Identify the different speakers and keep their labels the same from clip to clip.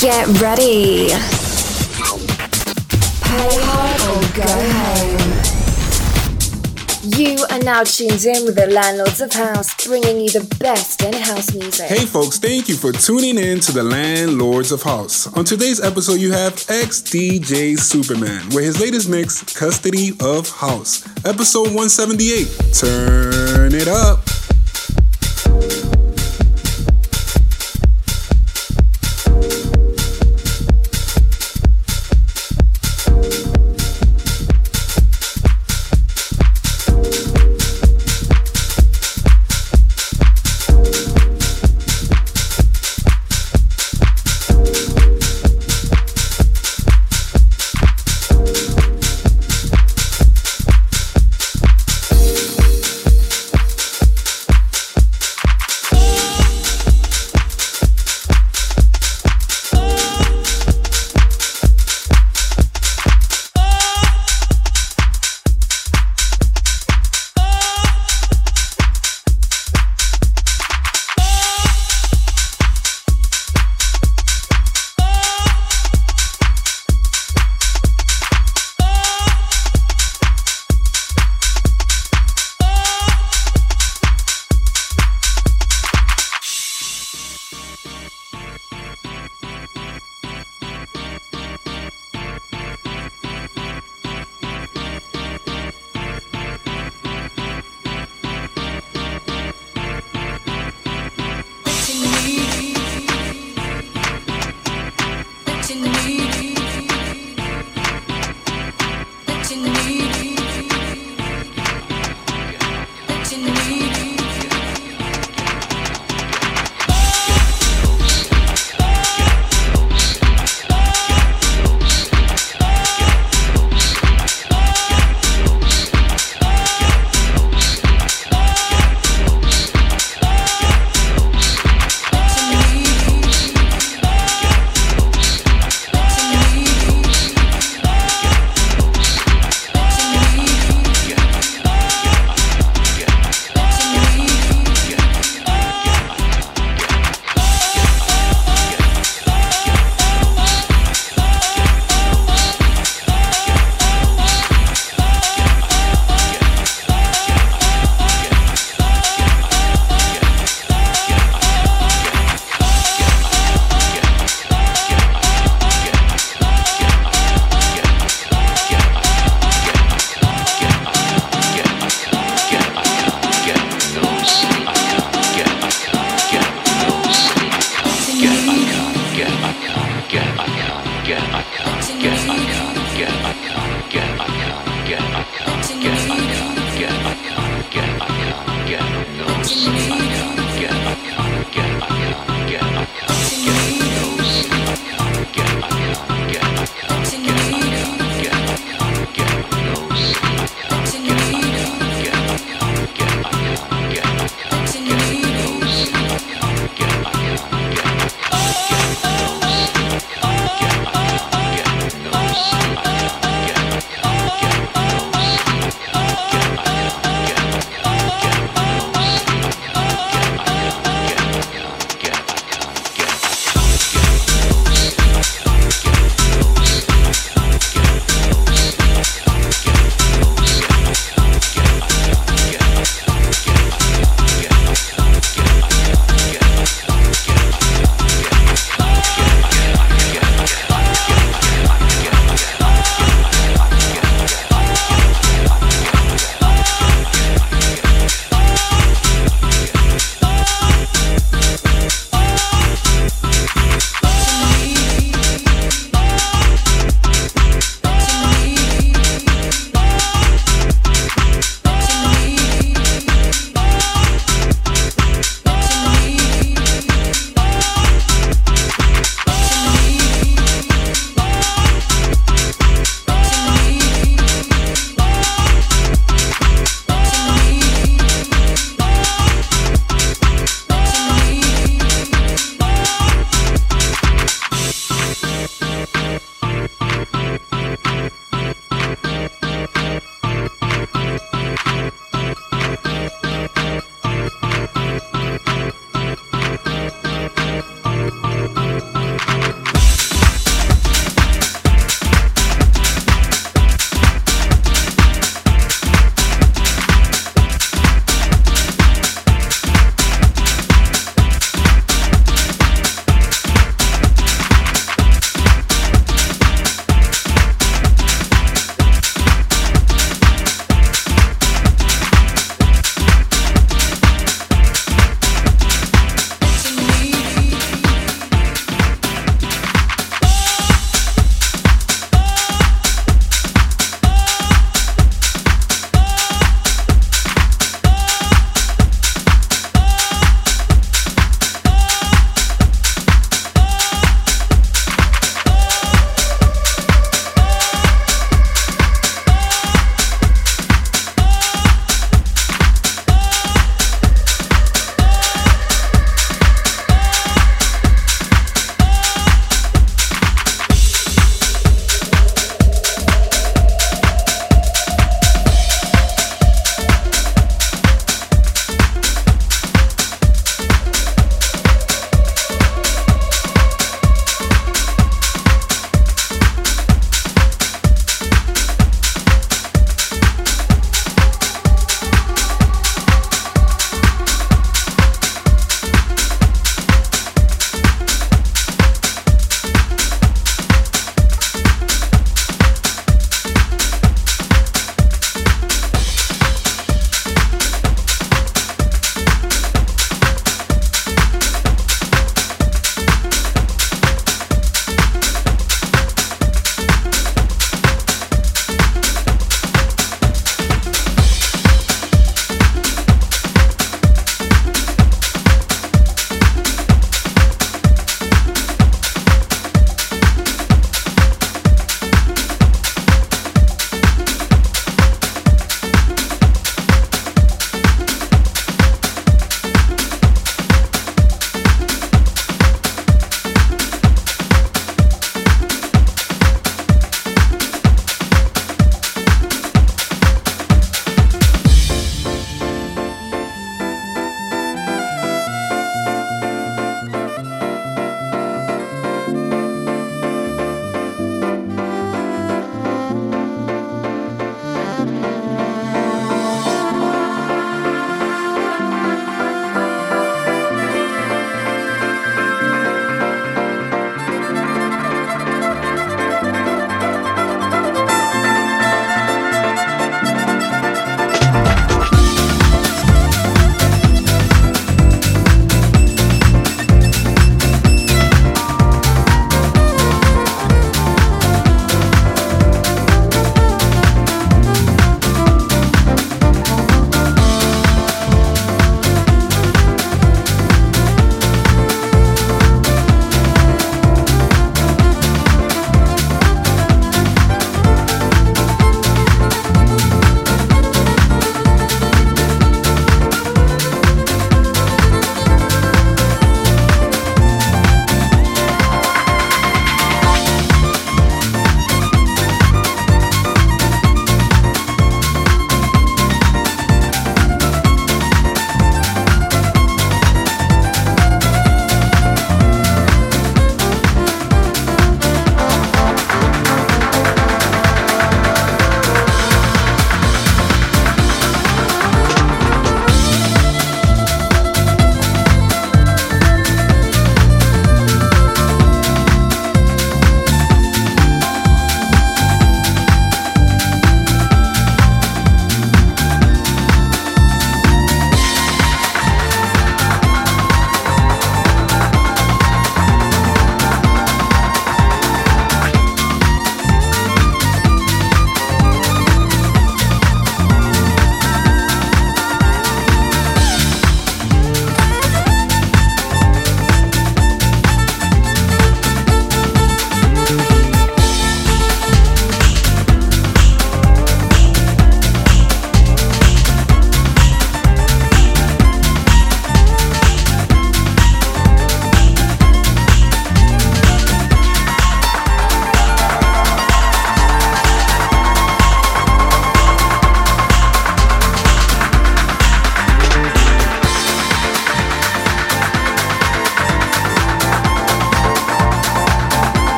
Speaker 1: Get ready. Pay hard or go home. You are now tuned in with the Landlords of House, bringing you the best in house music.
Speaker 2: Hey folks, thank you for tuning in to the Landlords of House. On today's episode, you have XDJSuperman with his latest mix, Custody of House, episode 178. Turn it up.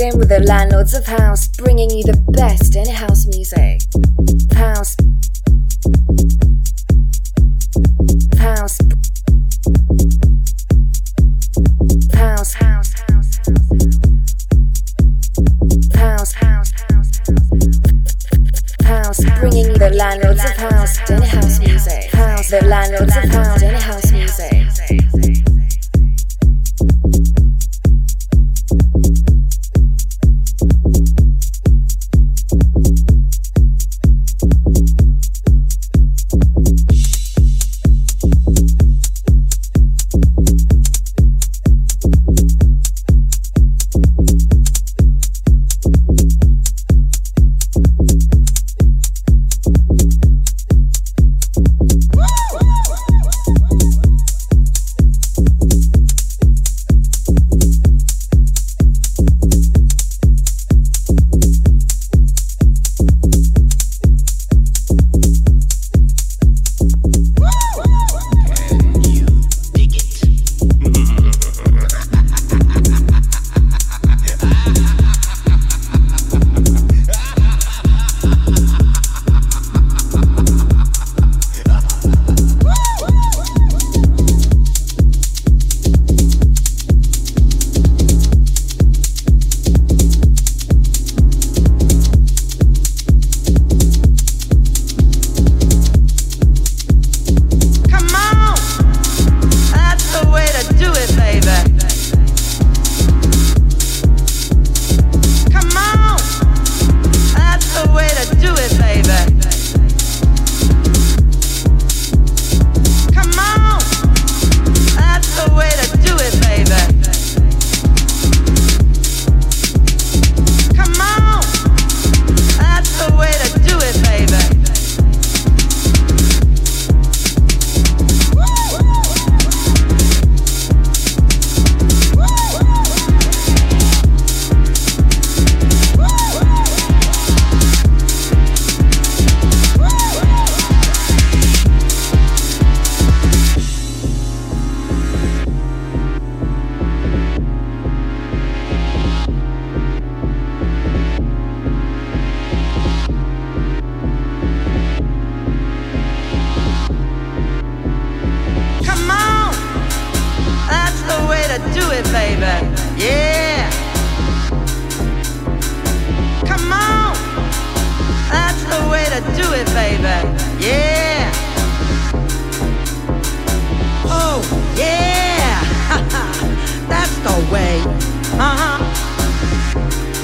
Speaker 1: In
Speaker 3: with the Landlords of House, bringing you the best in house music. House. House. House. House. House. House. House. House. House. Bringing you the Landlords of House, in house music. House. The Landlords of House, in house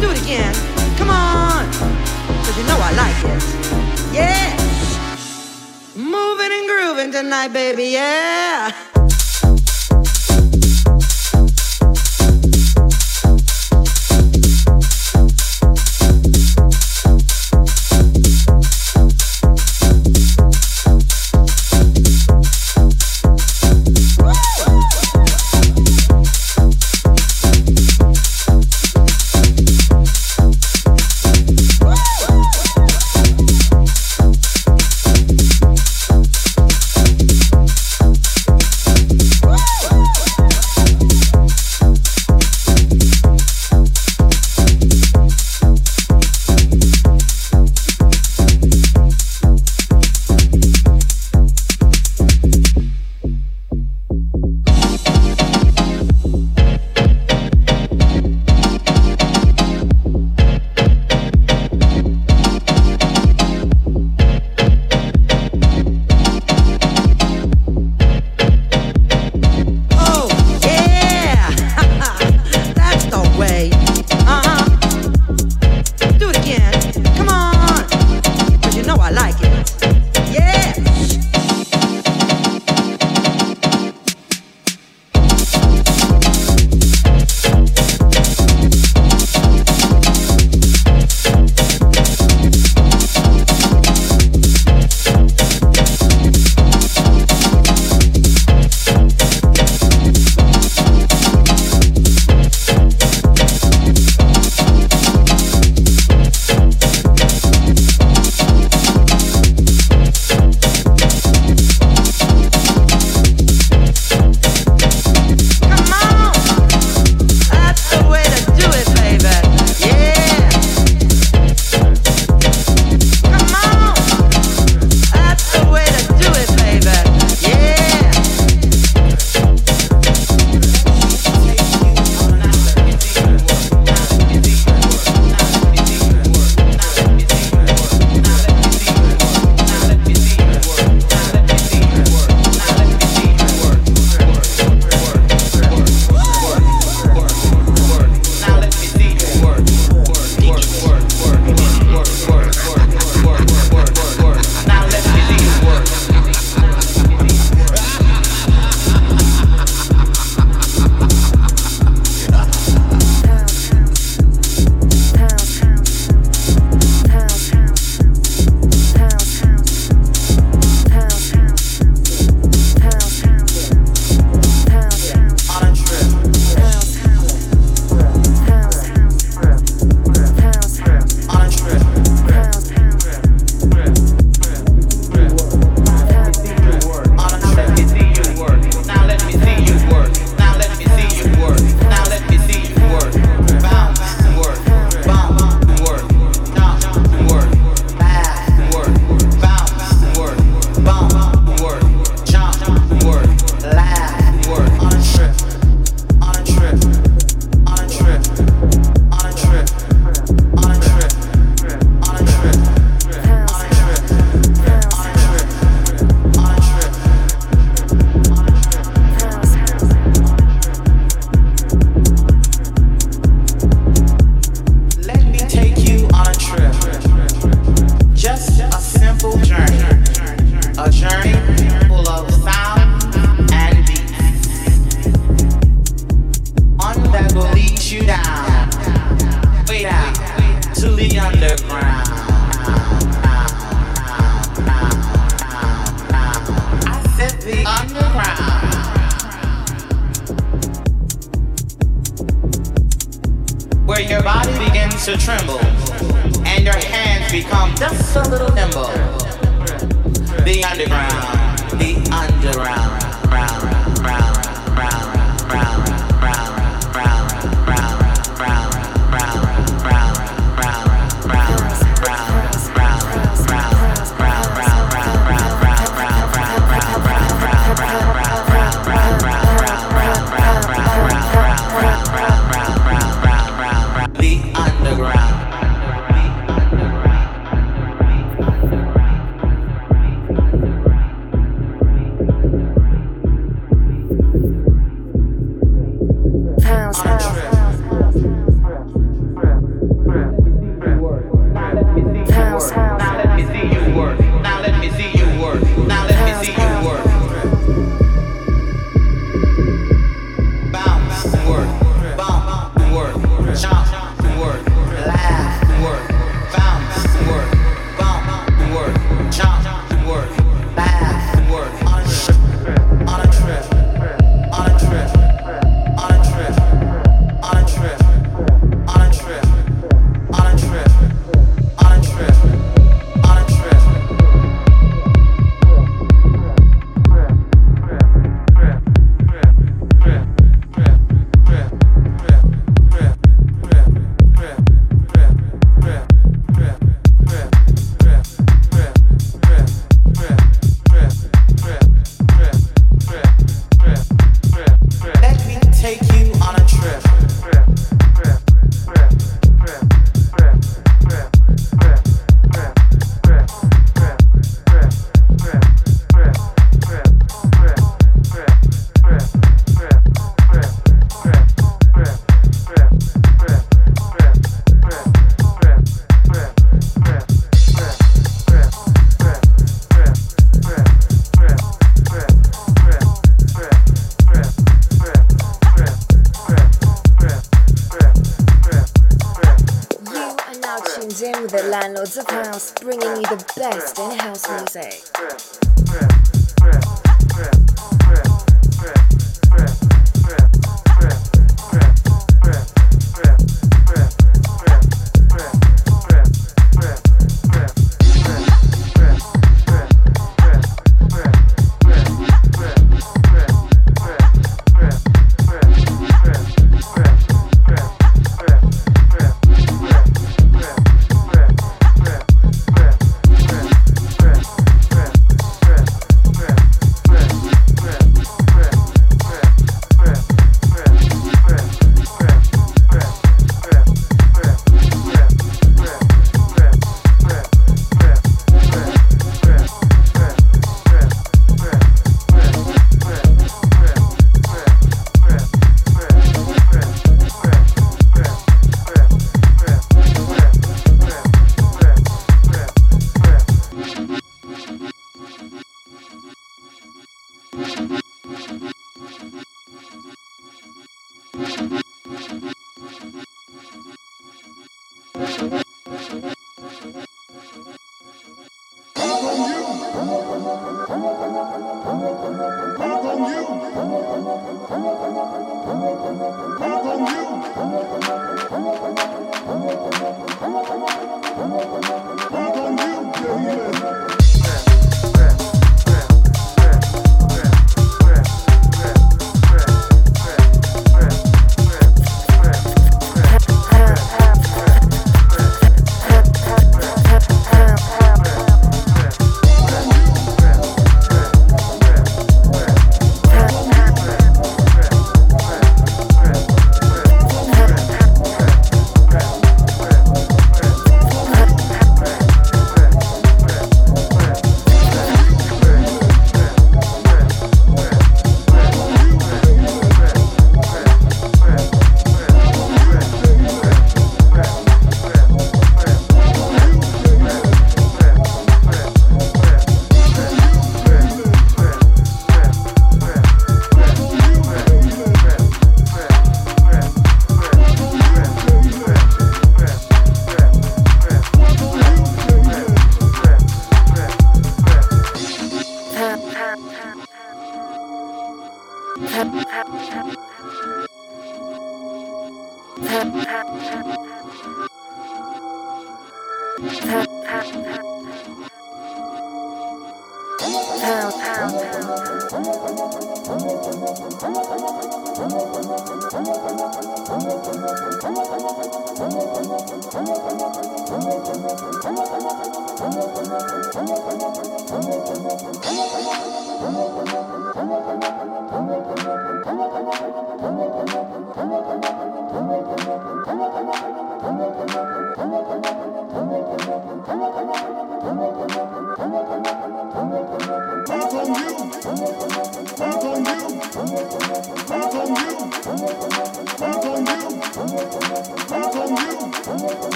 Speaker 4: Do it again. Come on. Cause you know I like it. Yeah. Moving and grooving tonight, baby. Yeah.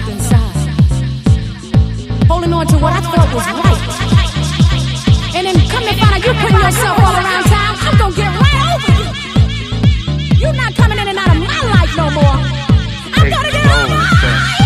Speaker 4: Felt inside, holding on to what I thought was right. And then come to find out you putting yourself all around town, I'm gonna get right over you. You're not coming in and out of my life no more. I'm gonna get over. Yes,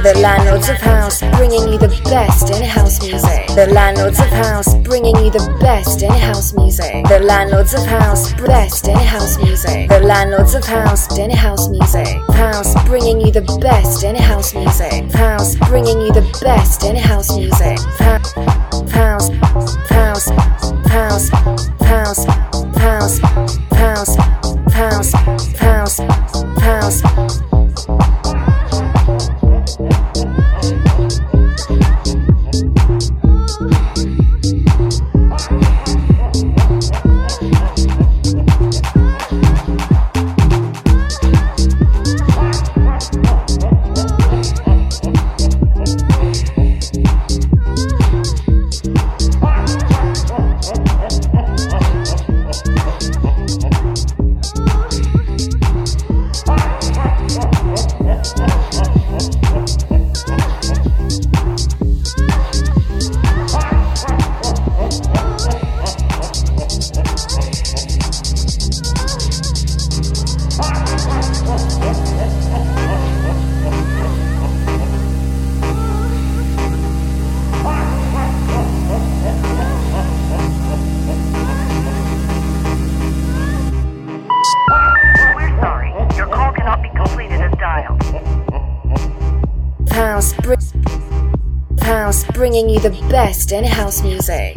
Speaker 1: the landlords of house, bringing you the best in house music. The landlords of house, bringing you the best in house music.
Speaker 5: The
Speaker 1: landlords of house, best in house music. The landlords of house, in house music. House, bringing you the best in house music. House, bringing you the best in house music. House, bringing you the best in house music.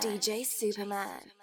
Speaker 1: DJ Superman.